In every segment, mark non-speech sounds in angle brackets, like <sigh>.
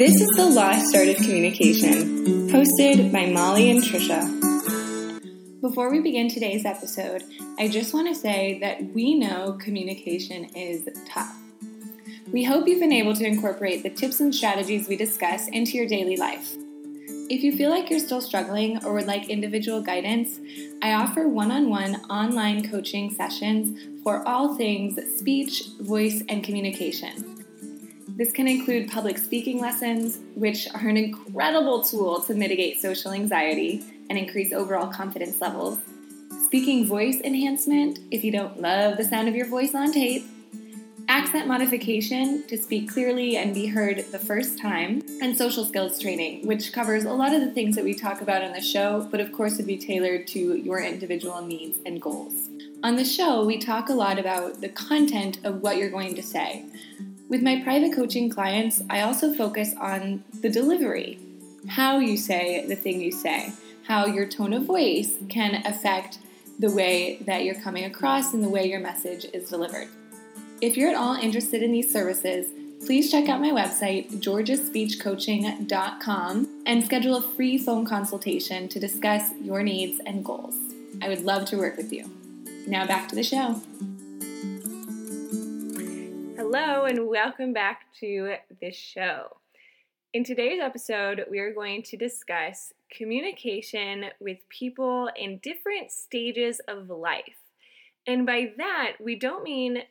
This is The Lost Art of Communication, hosted by Molly and Tricia. Before we begin today's episode, I just want to say that we know communication is tough. We hope you've been able to incorporate the tips and strategies we discuss into your daily life. If you feel like you're still struggling or would like individual guidance, I offer one on one online coaching sessions for all things speech, voice, and communication. This can include public speaking lessons, which are an incredible tool to mitigate social anxiety and increase overall confidence levels, speaking voice enhancement if you don't love the sound of your voice on tape accent modification to speak clearly and be heard the first time, and social skills training, which covers a lot of the things that we talk about on the show, but of course would be tailored to your individual needs and goals. On the show, we talk a lot about the content of what you're going to say. With my private coaching clients, I also focus on the delivery, how you say the thing you say, how your tone of voice can affect the way that you're coming across and the way your message is delivered. If you're at all interested in these services, please check out my website, georgiaspeechcoaching.com, and schedule a free phone consultation to discuss your needs and goals. I would love to work with you. Now back to the show. Hello, and welcome back to this show. In today's episode, we are going to discuss communication with people in different stages of life. And by that, we don't mean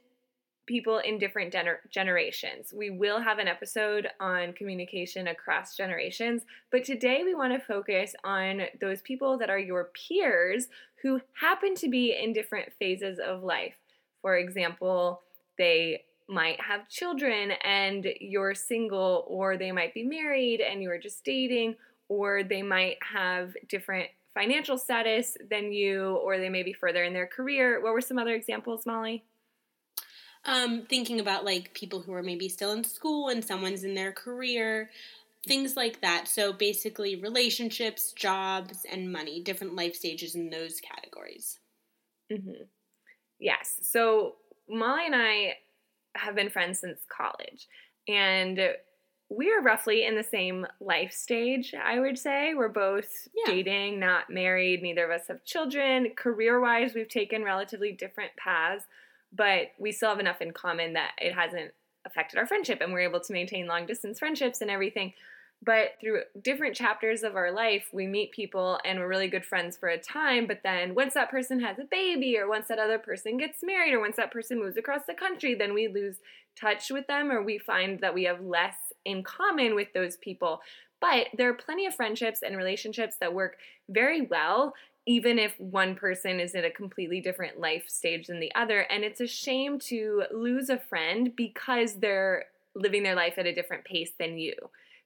people in different gener- generations. We will have an episode on communication across generations, but today we want to focus on those people that are your peers who happen to be in different phases of life. For example, they might have children and you're single, or they might be married and you're just dating, or they might have different financial status than you, or they may be further in their career. What were some other examples, Molly? Um, thinking about like people who are maybe still in school and someone's in their career, things like that. So basically, relationships, jobs, and money, different life stages in those categories. Mm-hmm. Yes. So Molly and I have been friends since college, and we are roughly in the same life stage, I would say. We're both yeah. dating, not married. Neither of us have children. Career wise, we've taken relatively different paths but we still have enough in common that it hasn't affected our friendship and we're able to maintain long distance friendships and everything. But through different chapters of our life, we meet people and we're really good friends for a time. But then once that person has a baby, or once that other person gets married, or once that person moves across the country, then we lose touch with them or we find that we have less in common with those people. But there are plenty of friendships and relationships that work very well even if one person is at a completely different life stage than the other. And it's a shame to lose a friend because they're living their life at a different pace than you.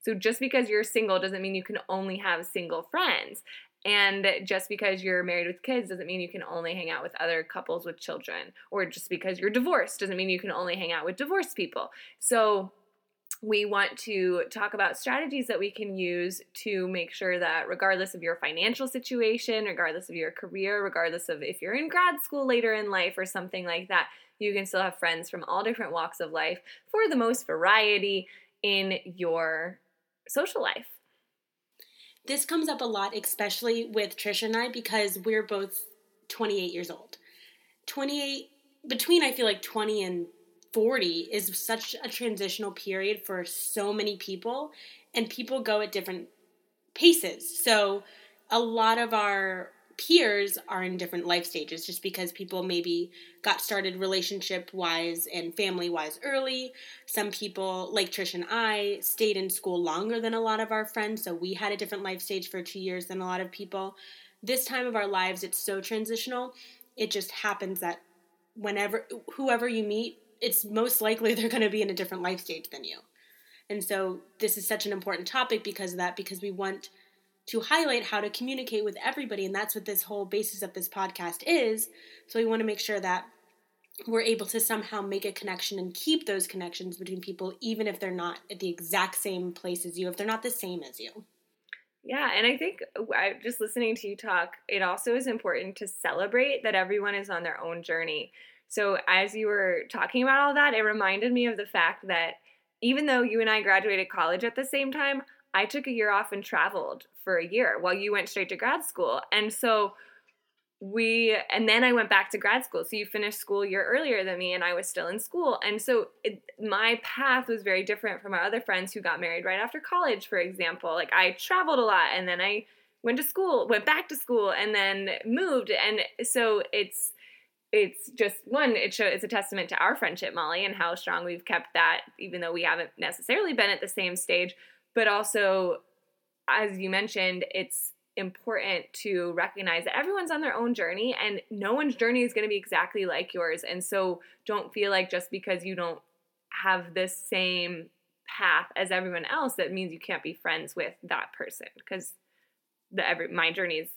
So just because you're single doesn't mean you can only have single friends. And just because you're married with kids doesn't mean you can only hang out with other couples with children. Or just because you're divorced doesn't mean you can only hang out with divorced people. So we want to talk about strategies that we can use to make sure that, regardless of your financial situation, regardless of your career, regardless of if you're in grad school later in life or something like that, you can still have friends from all different walks of life for the most variety in your social life. This comes up a lot, especially with Tricia and I, because we're both 28 years old. 28, between I feel like 20 and 40 is such a transitional period for so many people, and people go at different paces. So, a lot of our peers are in different life stages just because people maybe got started relationship wise and family wise early. Some people, like Trish and I, stayed in school longer than a lot of our friends, so we had a different life stage for two years than a lot of people. This time of our lives, it's so transitional. It just happens that whenever, whoever you meet, it's most likely they're going to be in a different life stage than you. And so this is such an important topic because of that, because we want to highlight how to communicate with everybody. And that's what this whole basis of this podcast is. So we want to make sure that we're able to somehow make a connection and keep those connections between people, even if they're not at the exact same place as you, if they're not the same as you. Yeah, and I think just listening to you talk, it also is important to celebrate that everyone is on their own journey. So as you were talking about all that, it reminded me of the fact that even though you and I graduated college at the same time, I took a year off and traveled for a year while you went straight to grad school. And so we and then I went back to grad school. So you finished school a year earlier than me, and I was still in school. And so it, my path was very different from our other friends who got married right after college, for example. Like I traveled a lot, and then I went to school, went back to school, and then moved. And so it's it's just one it shows it's a testament to our friendship molly and how strong we've kept that even though we haven't necessarily been at the same stage but also as you mentioned it's important to recognize that everyone's on their own journey and no one's journey is going to be exactly like yours. And so don't feel like just because you don't have the same path as everyone else that means you can't be friends with that person because the every my journey is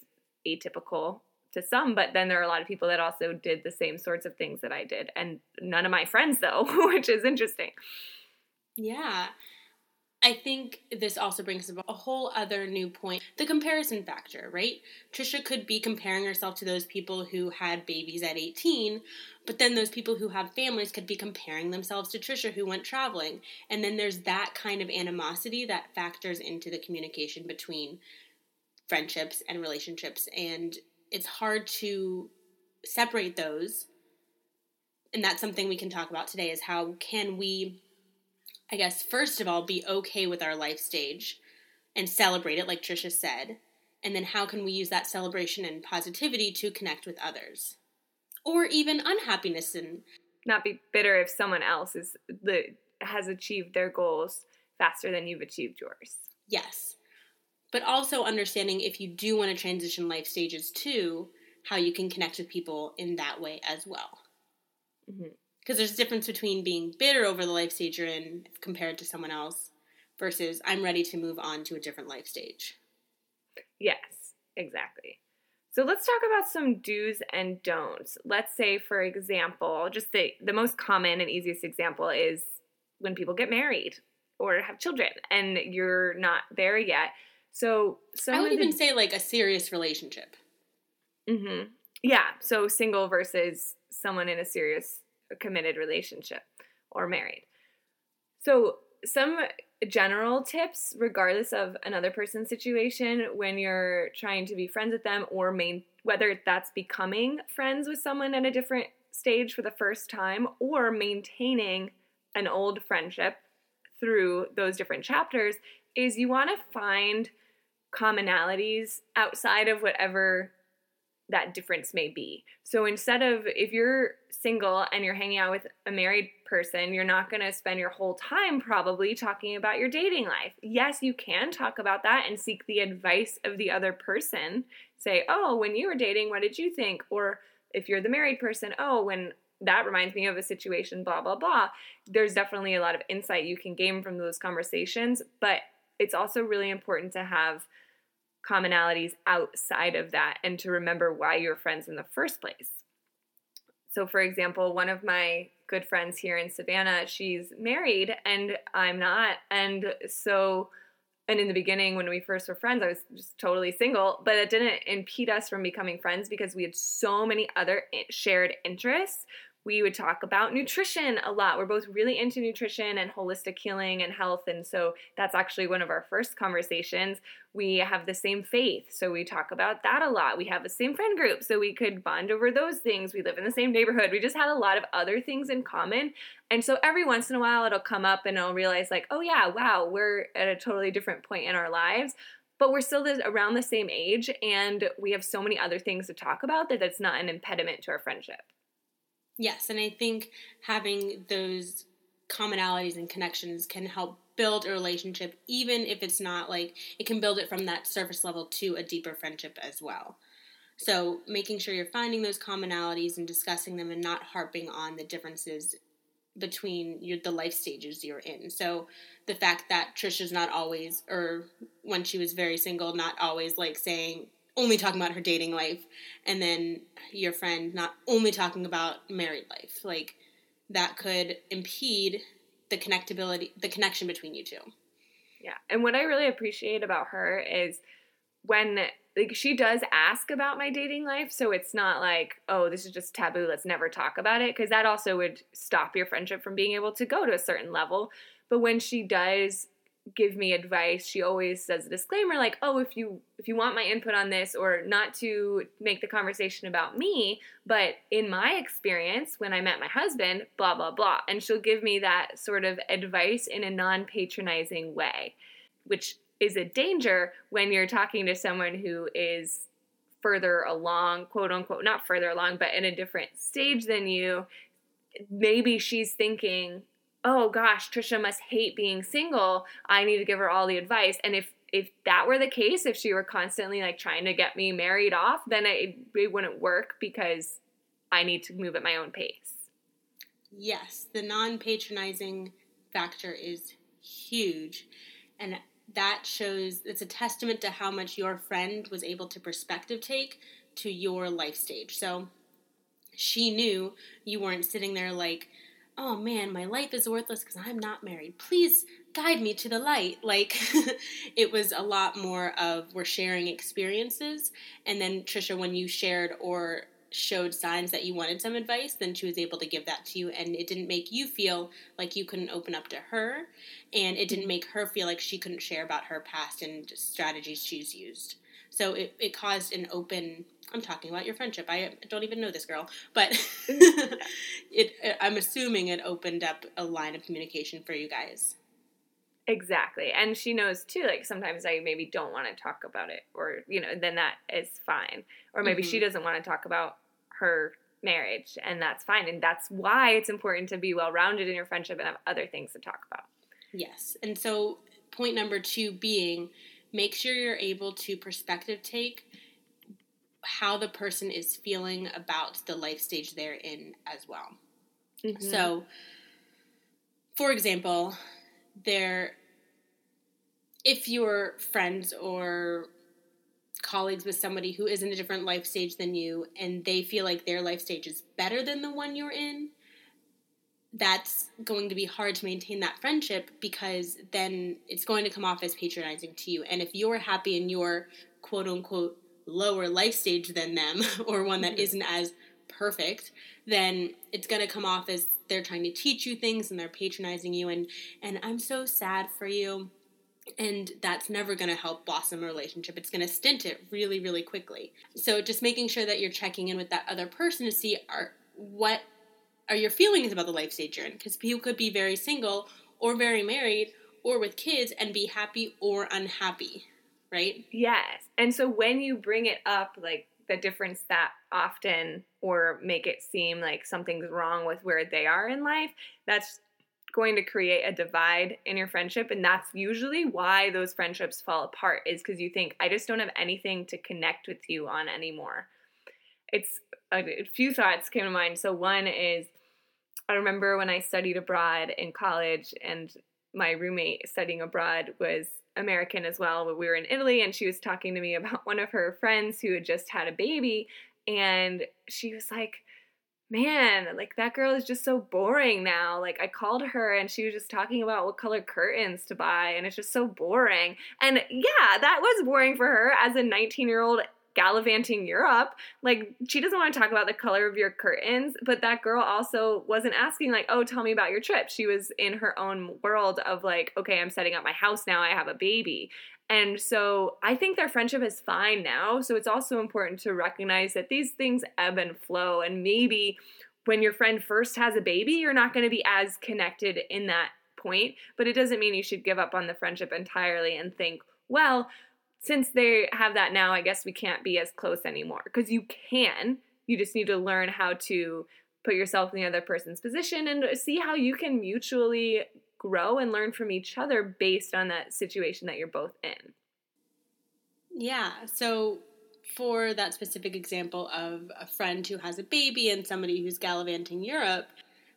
atypical to some but then there are a lot of people that also did the same sorts of things that I did and none of my friends though <laughs> which is interesting. Yeah. I think this also brings up a whole other new point the comparison factor, right? Tricia could be comparing herself to those people who had babies at 18, but then those people who have families could be comparing themselves to Tricia who went traveling. And then there's that kind of animosity that factors into the communication between friendships and relationships. And it's hard to separate those. And that's something we can talk about today is how can we I guess, first of all, be okay with our life stage and celebrate it, like Tricia said. And then how can we use that celebration and positivity to connect with others? Or even unhappiness and not be bitter if someone else is the has achieved their goals faster than you've achieved yours. Yes. But also understanding if you do want to transition life stages too, how you can connect with people in that way as well. Mm-hmm because there's a difference between being bitter over the life stage you're in compared to someone else versus I'm ready to move on to a different life stage. Yes, exactly. So let's talk about some do's and don'ts. Let's say, for example, just the, the most common and easiest example is when people get married or have children and you're not there yet. So so I would even the, say like a serious relationship. Mm-hmm. Yeah. So single versus someone in a serious a committed relationship or married. So, some general tips, regardless of another person's situation, when you're trying to be friends with them or main, whether that's becoming friends with someone at a different stage for the first time or maintaining an old friendship through those different chapters, is you want to find commonalities outside of whatever that difference may be. So instead of if you're single and you're hanging out with a married person, you're not going to spend your whole time probably talking about your dating life. Yes, you can talk about that and seek the advice of the other person. Say, "Oh, when you were dating, what did you think?" Or if you're the married person, "Oh, when that reminds me of a situation blah blah blah." There's definitely a lot of insight you can gain from those conversations, but it's also really important to have commonalities outside of that and to remember why you're friends in the first place. So, for example, one of my good friends here in Savannah, she's married and I'm not. And so, and in the beginning, when we first were friends, I was just totally single, but it didn't impede us from becoming friends because we had so many other eh, shared interests we would talk about nutrition a lot. We're both really into nutrition and holistic healing and health. And so that's actually one of our first conversations. We have the same faith. So we talk about that a lot. We have the same friend group. So we could bond over those things. We live in the same neighborhood. We just had a lot of other things in common. And so every once in a while it'll come up and I'll realize, like, oh yeah, wow, we're at a totally different point in our lives but we're still around the same age and we have so many other things to talk about that that's not an impediment to our friendship. Yes, and I think having those commonalities and connections can help build a relationship, even if it's not like it can build it from that surface level to a deeper friendship as well. So, making sure you're finding those commonalities and discussing them and not harping on the differences between your, the life stages you're in. So, the fact that Tricia's not always, or when she was very single, not always like saying, only talking about her dating life and then your friend not only talking about married life. Like that could impede the connectability the connection between you two. Yeah and what i really appreciate about her is when like she does ask about my dating life so it's not like oh this is just taboo let's never talk about it because that also would stop your friendship from being able to go to a certain level. But when she does give me advice she always says a disclaimer like oh if you if you want my input on this or not to make the conversation about me but in my experience when i met my husband blah blah blah. And she'll give me that sort of advice in a non-patronizing way which is a danger when you're talking to someone who is further along quote unquote not further along but in a different stage than you. Maybe she's thinking oh gosh, Tricia must hate being single. I need to give her all the advice. And if if that were the case, if she were constantly like trying to get me married off, then it, it wouldn't work because I need to move at my own pace. Yes, the non patronizing factor is huge. And that shows it's a testament to how much your friend was able to perspective take to your life stage. So she knew you weren't sitting there like, oh man, my life is worthless because I'm not married. Please guide me to the light. <laughs> Like, it was a lot more of we're sharing experiences. And then, Tricia, when you shared or showed signs that you wanted some advice, then she was able to give that to you. And it didn't make you feel like you couldn't open up to her. And it didn't make her feel like she couldn't share about her past and strategies she's used. So it, it caused an open. I'm talking about your friendship. I don't even know this girl, but <laughs> it. I'm assuming it opened up a line of communication for you guys. Exactly. And she knows too, like sometimes I maybe don't want to talk about it, or, you know, then that is fine. Or maybe mm-hmm. she doesn't want to talk about her marriage, and that's fine. And that's why it's important to be well rounded in your friendship and have other things to talk about. Yes. And so, point number two being make sure you're able to perspective take how the person is feeling about the life stage they're in as well. Mm-hmm. So, for example, there if you're friends or colleagues with somebody who is in a different life stage than you and they feel like their life stage is better than the one you're in, that's going to be hard to maintain that friendship because then it's going to come off as patronizing to you. And if you're happy in your quote unquote lower life stage than them <laughs> or one that mm-hmm. isn't as perfect, then it's going to come off as they're trying to teach you things and they're patronizing you and and I'm so sad for you. And that's never going to help blossom a relationship. It's going to stint it really, really quickly. So just making sure that you're checking in with that other person to see are what are your feelings about the life stage you're in? Because people could be very single or very married or with kids and be happy or unhappy, right? Yes. And so when you bring it up, like the difference that often or make it seem like something's wrong with where they are in life, that's going to create a divide in your friendship and that's usually why those friendships fall apart is because you think I just don't have anything to connect with you on anymore. It's a, few thoughts came to mind. So one is I remember when I studied abroad in college, and my roommate studying abroad was American as well. We were in Italy, and she was talking to me <laughs> about one of her friends who had just had a baby, and she was like, Man, like that girl is just so boring now. Like, I called her and she was just talking about what color curtains to buy, and it's just so boring. And yeah, that was boring for her as a 19 year old gallivanting Europe. Like, she doesn't want to talk about the color of your curtains, but that girl also wasn't asking, like, oh, tell me about your trip. She was in her own world of, like, okay, I'm setting up my house now, I have a baby. And so I think their friendship is fine now. So it's also important to recognize that these things ebb and flow. And maybe when your friend first has a baby, you're not going to be as connected in that point. But it doesn't mean you should give up on the friendship entirely and think, well, since they have that now, I guess we can't be as close anymore. Because you can, you just need to learn how to put yourself in the other person's position and see how you can mutually grow and learn from each other based on that situation that you're both in. Yeah. So, for that specific example of a friend who has a baby and somebody who's gallivanting Europe,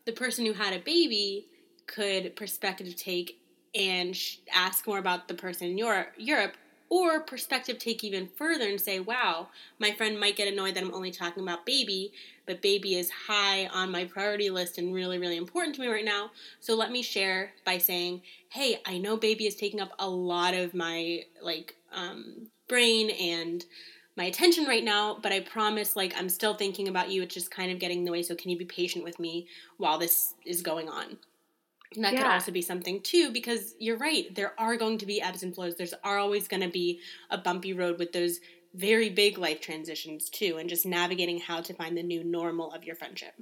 the person who had a baby could perspective take and ask more about the person in Europe or perspective take even further and say, wow, my friend might get annoyed that I'm only talking about baby, but baby is high on my priority list and really, really important to me right now. So let me share by saying, hey, I know baby is taking up a lot of my like um, brain and my attention right now, but I promise, like, I'm still thinking about you. It's just kind of getting in the way. So, can you be patient with me while this is going on? And that could also be something too, because you're right. There are going to be ebbs and flows. There's are always going to be a bumpy road with those very big life transitions too, and just navigating how to find the new normal of your friendship.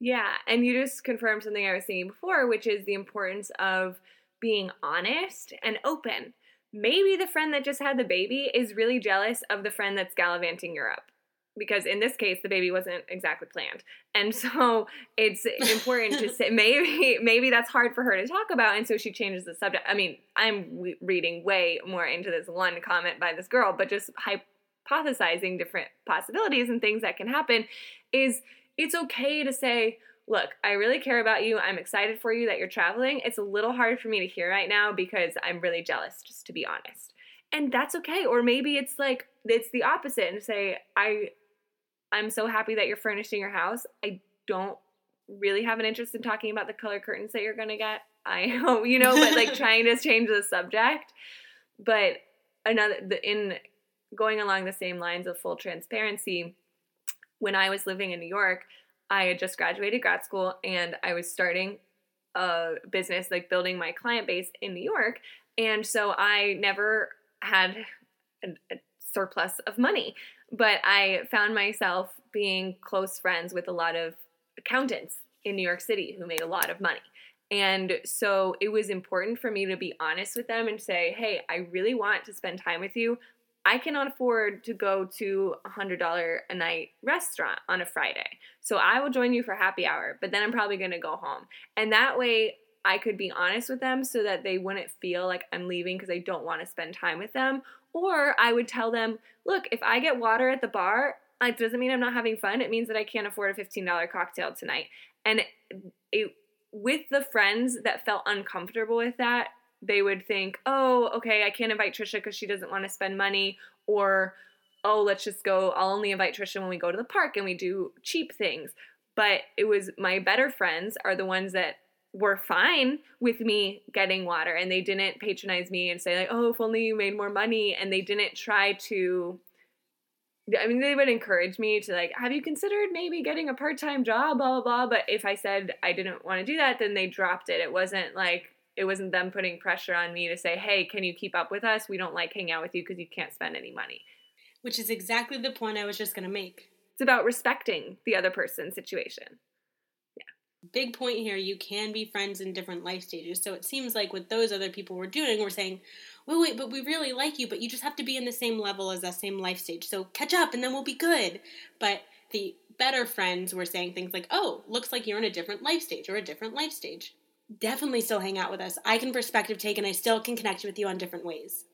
Yeah, and you just confirmed something I was saying before, which is the importance of being honest and open. Maybe the friend that just had the baby is really jealous of the friend that's gallivanting Europe. Because in this case, the baby wasn't exactly planned, and so <laughs> it's important to <laughs> say maybe maybe that's hard for her to talk about, and so she changes the subject. I mean, I'm re- reading way more into this one comment by this girl, but just hypothesizing different possibilities and things that can happen is it's okay to say, look, I really care about you. I'm excited for you that you're traveling. It's a little hard for me to hear right now because I'm really jealous, just to be honest. And that's okay. Or maybe it's like it's the opposite and say, I I'm so happy that you're furnishing your house. I don't really have an interest in talking about the color curtains that you're gonna get. I hope <laughs> you know, but like <laughs> trying to change the subject. But another the, in going along the same lines of full transparency, when I was living in New York, I had just graduated grad school and I was starting a business, like building my client base in New York. And so I never had a, a surplus of money, but I found myself being close friends with a lot of accountants in New York City who made a lot of money. And so it was important for me to be honest with them and say, hey, I really want to spend time with you. I cannot afford to go to a hundred dollar a night restaurant on a Friday. So I will join you for happy hour, but then I'm probably gonna go home. And that way I could be honest with them so that they wouldn't feel like I'm leaving because I don't want to spend time with them. Or I would tell them, look, if I get water at the bar, it doesn't mean I'm not having fun. It means that I can't afford a $15 cocktail tonight. And it, with the friends that felt uncomfortable with that, they would think, oh, okay, I can't invite Tricia because she doesn't want to spend money, or oh, let's just go. I'll only invite Tricia when we go to the park and we do cheap things. But it was my better friends are the ones that were fine with me getting water and they didn't patronize me and say like, oh, if only you made more money, and they didn't try to. I mean, they would encourage me to like, have you considered maybe getting a part time job, blah blah blah. But if I said I didn't want to do that, then they dropped it. It wasn't like it wasn't them putting pressure on me to say, hey, can you keep up with us? We don't like hang out with you because you can't spend any money. Which is exactly the point I was just going to make. It's about respecting the other person's situation. Big point here you can be friends in different life stages. So it seems like what those other people were doing were saying, wait, wait, but we really like you, but you just have to be in the same level as that same life stage. So catch up and then we'll be good. But the better friends were saying things like, oh, looks like you're in a different life stage or a different life stage. Definitely still hang out with us. I can perspective take and I still can connect with you on different ways.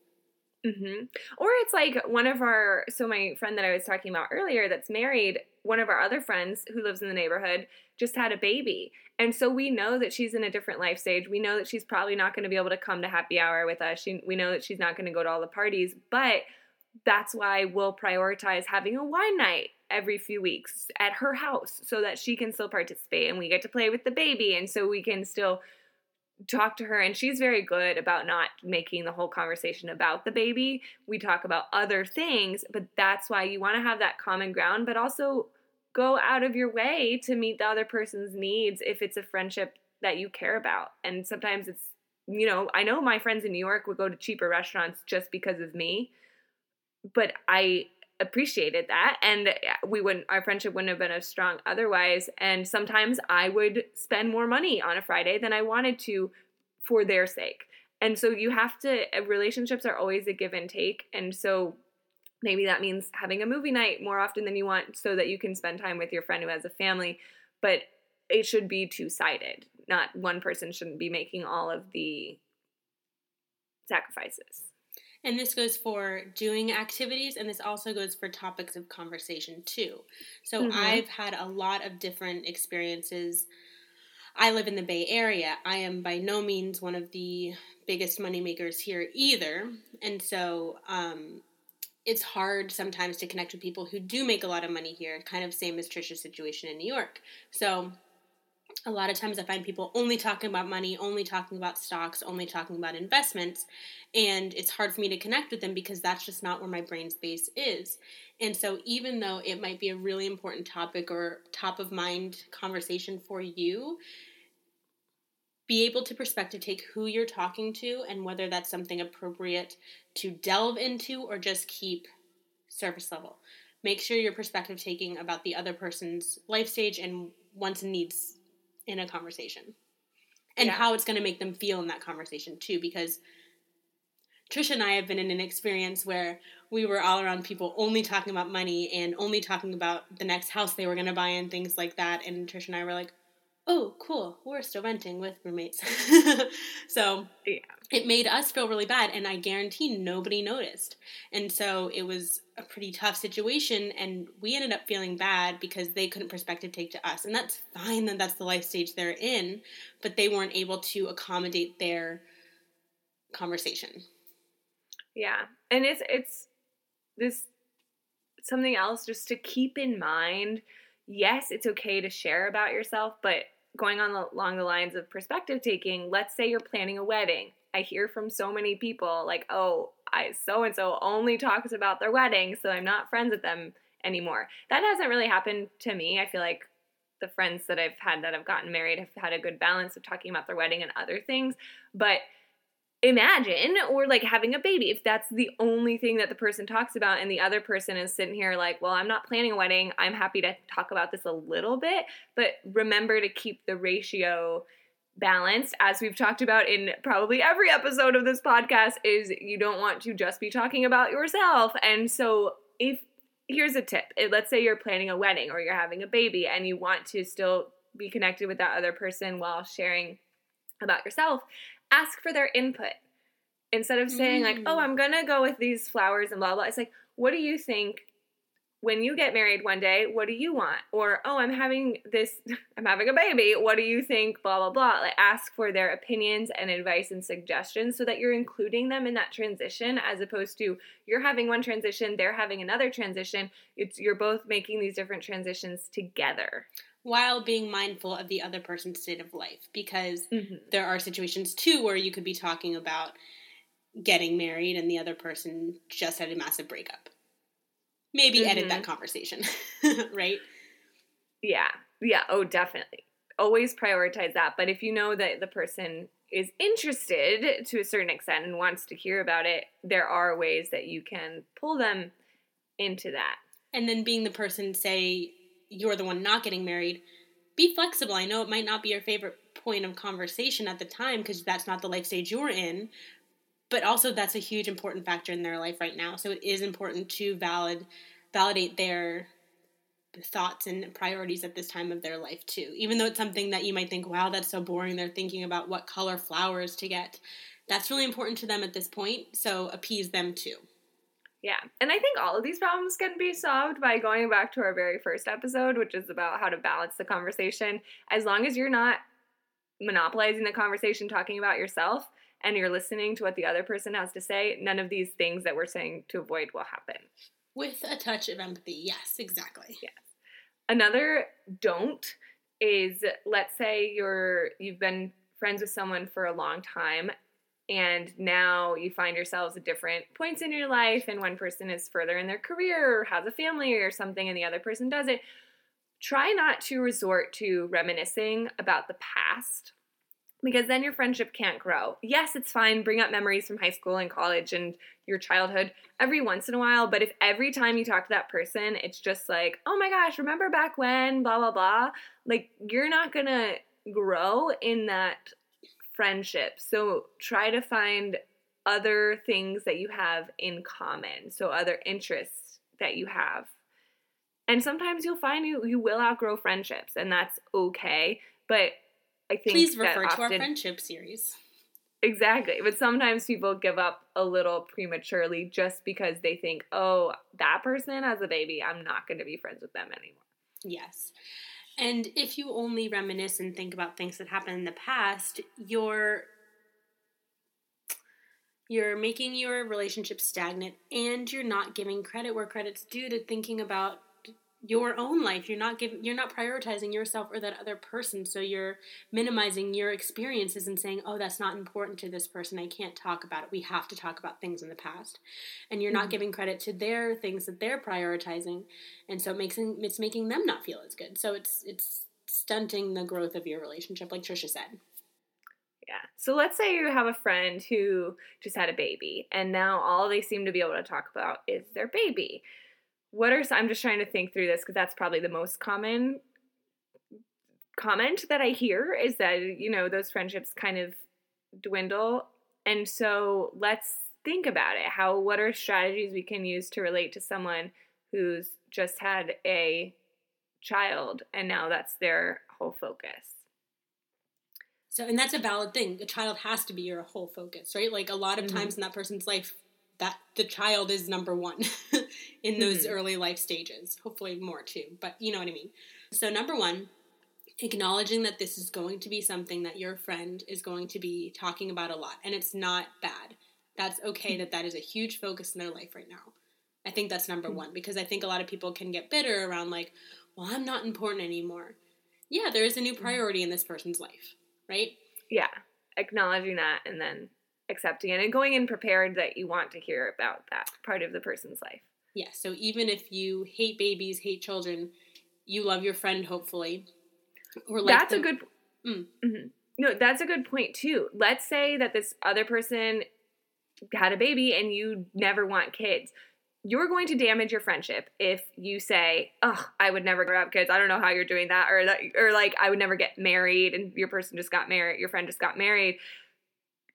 Mm-hmm. Or it's like one of our, so my friend that I was talking about earlier that's married, one of our other friends who lives in the neighborhood just had a baby. And so we know that she's in a different life stage. We know that she's probably not going to be able to come to happy hour with us. She, we know that she's not going to go to all the parties, but that's why we'll prioritize having a wine night every few weeks at her house so that she can still participate and we get to play with the baby and so we can still talk to her and she's very good about not making the whole conversation about the baby. We talk about other things, but that's why you want to have that common ground but also go out of your way to meet the other person's needs if it's a friendship that you care about. And sometimes it's you know, I know my friends in New York would go to cheaper restaurants just because of me, but I appreciated that and uh, we wouldn't our friendship wouldn't have been as strong otherwise and sometimes i would spend more money on a friday than i wanted to for their sake. And so you have to uh, relationships are always a give and take and so maybe that means having a movie night more often than you want so that you can spend time with your friend who has a family but it should be two-sided. Not one person shouldn't be making all of the sacrifices and this goes for doing activities, and this also goes for topics of conversation too. So Mhm. I've had a lot of different experiences. I live in the Bay Area. I am by no means one of the biggest moneymakers here either. And so um, it's hard sometimes to connect with people who do make a lot of money here, kind of same as Tricia's situation in New York. So a lot of times I find people only talking about money, only talking about stocks, only talking about investments, and it's hard for me to connect with them because that's just not where my brain space is. And so, even though it might be a really important topic or top of mind conversation for you, be able to perspective take who you're talking to and whether that's something appropriate to delve into or just keep surface level. Make sure you're perspective taking about the other person's life stage and wants and needs in a conversation. And Yeah. how it's going to make them feel in that conversation too because Tricia and I have been in an experience where we were all around people only talking about money and only talking about the next house they were going to buy and things like that. And Tricia and I were like, oh, cool, we're still renting with roommates. <laughs> so Yeah. it made us feel really bad. And I guarantee nobody noticed. And so it was a pretty tough situation. And we ended up feeling bad because they couldn't perspective take to us. And that's fine that that's the life stage they're in, but they weren't able to accommodate their conversation. Yeah. And it's it's this something else just to keep in mind. Yes, it's okay to share about yourself, but going on along the lines of perspective taking, let's say you're planning a wedding. I hear from so many people like, "Oh, I so and so only talks about their wedding, so I'm not friends with them anymore." That hasn't really happened to me. I feel like the friends that I've had that have gotten married have had a good balance of talking about their wedding and other things, but imagine or like having a baby if that's the only thing that the person talks about and the other person is sitting here like well i'm not planning a wedding. I'm happy to talk about this a little bit. But remember to keep the ratio balanced as we've talked about in probably every episode of this podcast is you don't want to just be talking about yourself. And so if here's a tip. Let's say you're planning a wedding or you're having a baby and you want to still be connected with that other person while sharing about yourself ask for their input. Instead of saying like Mm. oh i'm gonna go with these flowers and blah blah it's like what do you think when you get married one day what do you want? Or oh i'm having this <laughs> i'm having a baby. What do you think? blah blah blah. Like ask for their opinions and advice and suggestions so that you're including them in that transition as opposed to you're having one transition they're having another transition. It's you're both making these different transitions together While being mindful of the other person's state of life, because mm-hmm. there are situations too where you could be talking about getting married and the other person just had a massive breakup. Maybe edit that conversation, <laughs> right? Yeah. Yeah. Oh, definitely. Always prioritize that. But if you know that the person is interested to a certain extent and wants to hear about it, there are ways that you can pull them into that. And then being the person, say, you're the one not getting married, be flexible. I know it might not be your favorite point of conversation at the time because that's not the life stage you're in, but also that's a huge important factor in their life right now. So it is important to valid validate their thoughts and priorities at this time of their life too. Even though it's something that you might think, wow, that's so boring. They're thinking about what color flowers to get. That's really important to them at this point. So appease them too. Yeah. And I think all of these problems can be solved by going back to our very first episode, which is about how to balance the conversation. As long as you're not monopolizing the conversation talking about yourself and you're listening to what the other person has to say, none of these things that we're saying to avoid will happen. With a touch of empathy. Yes, exactly. Another don't is let's say you're you've been friends with someone for a long time and now you find yourselves at different points in your life and one person is further in their career or has a family or something and the other person doesn't try not to resort to reminiscing about the past because then your friendship can't grow. Yes, it's fine bring up memories from high school and college and your childhood every once in a while, but if every time you talk to that person it's just like, "Oh my gosh, remember back when blah blah blah," like you're not to grow in that friendship. So try to find other things that you have in common. So other interests that you have. And sometimes you'll find you you will outgrow friendships and that's okay, but I think Please refer to our friendship series. Exactly. But sometimes people give up a little prematurely just because they think, "Oh, that person has a baby. I'm not going to be friends with them anymore." Yes. And if you only reminisce and think about things that happened in the past, you're you're making your relationship stagnant and you're not giving credit where credit's due to thinking about your own life. You're not giving you're not prioritizing yourself or that other person. So you're minimizing your experiences and saying, "Oh, that's not important to this person. I can't talk about it. We have to talk about things in the past." And you're not Mhm. giving credit to their things that they're prioritizing and so it makes it's making them not feel as good. So it's it's stunting the growth of your relationship, like Tricia said. Yeah. So let's say you have a friend who just had a baby and now all they seem to be able to talk about is their baby. What are I'm just trying to think through this because that's probably the most common comment that I hear is that you know those friendships kind of dwindle. And so let's think about it. How what are strategies we can use to relate to someone who's just had a child and now that's their whole focus. So, and that's a valid thing. The child has to be your whole focus, right? Like a lot of mm-hmm. times in that person's life, that the child is number one <laughs> in those mm-hmm. early life stages. Hopefully more too, but you know what I mean. So, number one, acknowledging that this is going to be something that your friend is going to be talking about a lot and it's not bad that's okay that that is a huge focus in their life right now i think that's number mm-hmm. one because i think a lot of people can get bitter around like well i'm not important anymore yeah there is a new mm-hmm. priority in this person's life right yeah acknowledging that and then accepting it and going in prepared that you want to hear about that part of the person's life yeah so even if you hate babies hate children you love your friend hopefully or like that's the, a good. Mm. Mm-hmm. No, that's a good point too. Let's say that this other person had a baby and you never want kids. You're going to damage your friendship if you say, "Oh, I would never have kids. I don't know how you're doing that," or that, or like, "I would never get married," and your person just got married. Your friend just got married.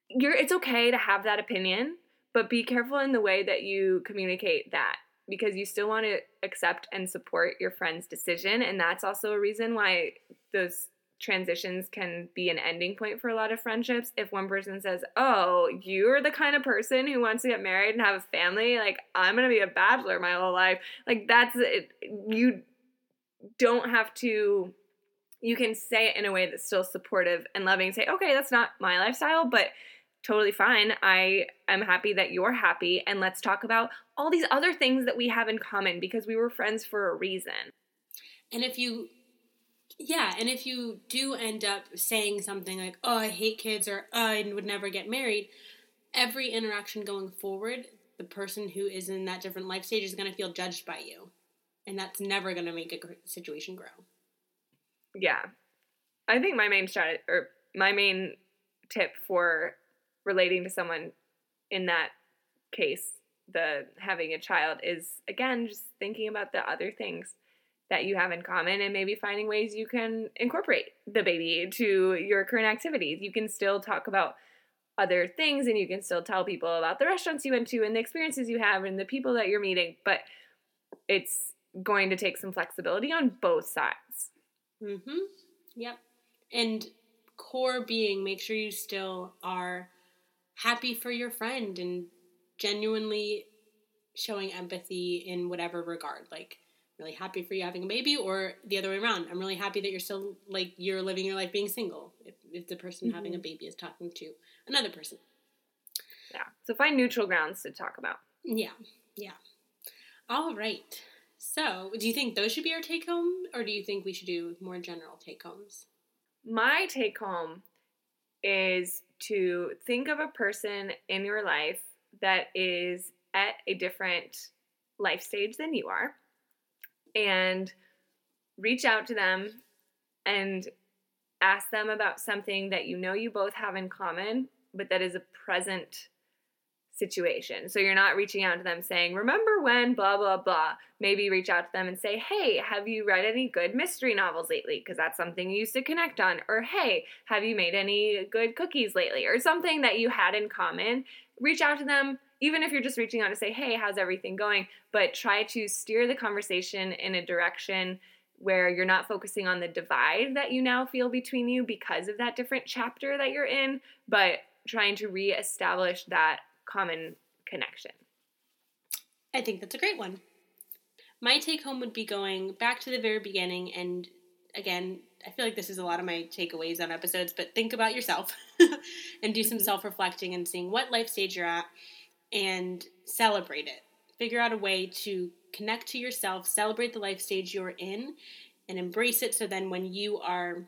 You're. It's okay to have that opinion, but be careful in the way that you communicate that because you still want to accept and support your friend's decision. And that's also a reason why those transitions can be an ending point for a lot of friendships. If one person says, Oh, you're the kind of person who wants to get married and have a family, like, I'm going to be a bachelor my whole life. Like, that's it. You don't have to. You can say it in a way that's still supportive and loving. Say, okay, that's not my lifestyle, but totally fine. I am happy that you're happy. And let's talk about all these other things that we have in common because we were friends for a reason. And if you, yeah, and if you do end up saying something like, oh, I hate kids or oh, I would never get married, every interaction going forward, the person who is in that different life stage is going to feel judged by you. And that's never going to make a situation grow. Yeah. I think my main strategy, or my main tip for relating to someone in that case, the having a child, is again just thinking about the other things that you have in common and maybe finding ways you can incorporate the baby to your current activities. You can still talk about other things and you can still tell people about the restaurants you went to and the experiences you have and the people that you're meeting, but it's going to take some flexibility on both sides. Mhm. Yep. And core being make sure you still are happy for your friend and genuinely showing empathy in whatever regard. Like, really happy for you having a baby, or the other way around. I'm really happy that you're still like you're living your life being single. If, if the person mm-hmm. having a baby is talking to another person. Yeah. So find neutral grounds to talk about. Yeah. Yeah. All right. So, do you think those should be our take home, or do you think we should do more general take homes? My take home is to think of a person in your life that is at a different life stage than you are and reach out to them and ask them about something that you know you both have in common, but that is a present situation. So you're not reaching out to them saying, Remember when blah, blah, blah. Maybe reach out to them and say, Hey, have you read any good mystery novels lately? Because that's something you used to connect on. Or, Hey, have you made any good cookies lately? Or something that you had in common. Reach out to them, even if you're just reaching out to say, Hey, how's everything going? But try to steer the conversation in a direction where you're not focusing on the divide that you now feel between you because of that different chapter that you're in, but trying to reestablish that common connection. I think that's a great one. My take home would be going back to the very beginning and again, I feel like this is a lot of my takeaways on episodes, but think about yourself <laughs> and do some mm-hmm. self reflecting and seeing what life stage you're at and celebrate it. Figure out a way to connect to yourself, celebrate the life stage you're in, and embrace it so then when you are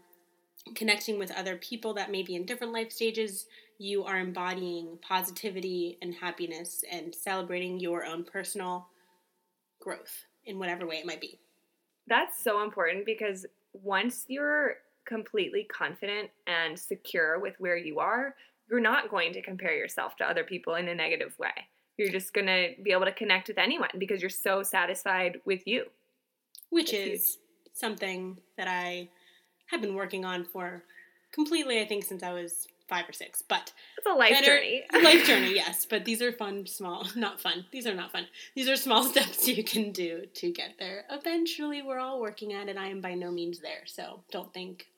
connecting with other people that may be in different life stages, you are embodying positivity and happiness and celebrating your own personal growth in whatever way it might be. That's so important because once you're completely confident and secure with where you are, you're not going to compare yourself to other people in a negative way. You're just going to be able to connect with anyone because you're so satisfied with you. Which is something that I have been working on for completely, I think, since I was five or six. But it's a life journey. <laughs> life journey, <laughs> yes. But these are fun, small, <laughs> not fun. These are not fun. These are small steps you can do to get there. Eventually, we're all working at it. I am by no means there, so don't think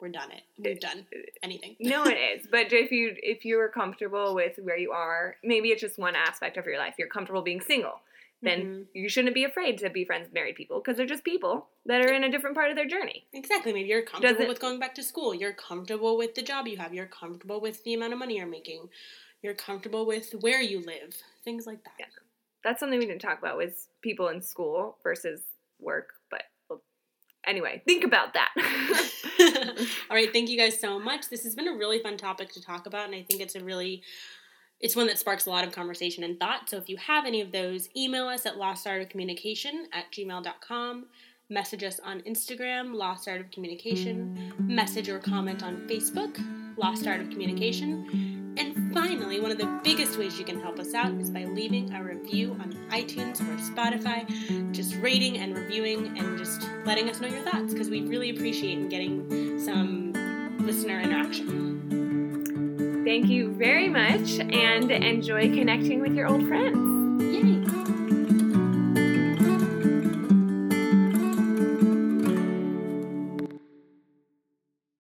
we're done it. We've uh, done anything. no, it is. But if you if you're comfortable with where you are, maybe it's just one aspect of your life. You're comfortable being single then mm-hmm. you shouldn't be afraid to be friends with married people because they're just people that are in a different part of their journey. Exactly. Maybe you're comfortable Doesn't, with going back to school. You're comfortable with the job you have. You're comfortable with the amount of money you're making. You're comfortable with where you live. Things like that. Yeah. That's something we didn't talk about was people in school versus work. But well, anyway, think about that. <laughs> All right. Thank you guys so much. This has been a really fun topic to talk about, and I think it's a really it's one that sparks a lot of conversation and thought. So if you have any of those, email us at lostartofcommunication at gmail.com. Message us on Instagram, Lost Art of Communication. Message or comment on Facebook, Lost Art of Communication. And finally, one of the biggest ways you can help us out is by leaving a review on iTunes or Spotify, just rating and reviewing and just letting us know your thoughts because we really appreciate getting some listener interaction. Thank you very much and enjoy connecting with your old friends. Yay!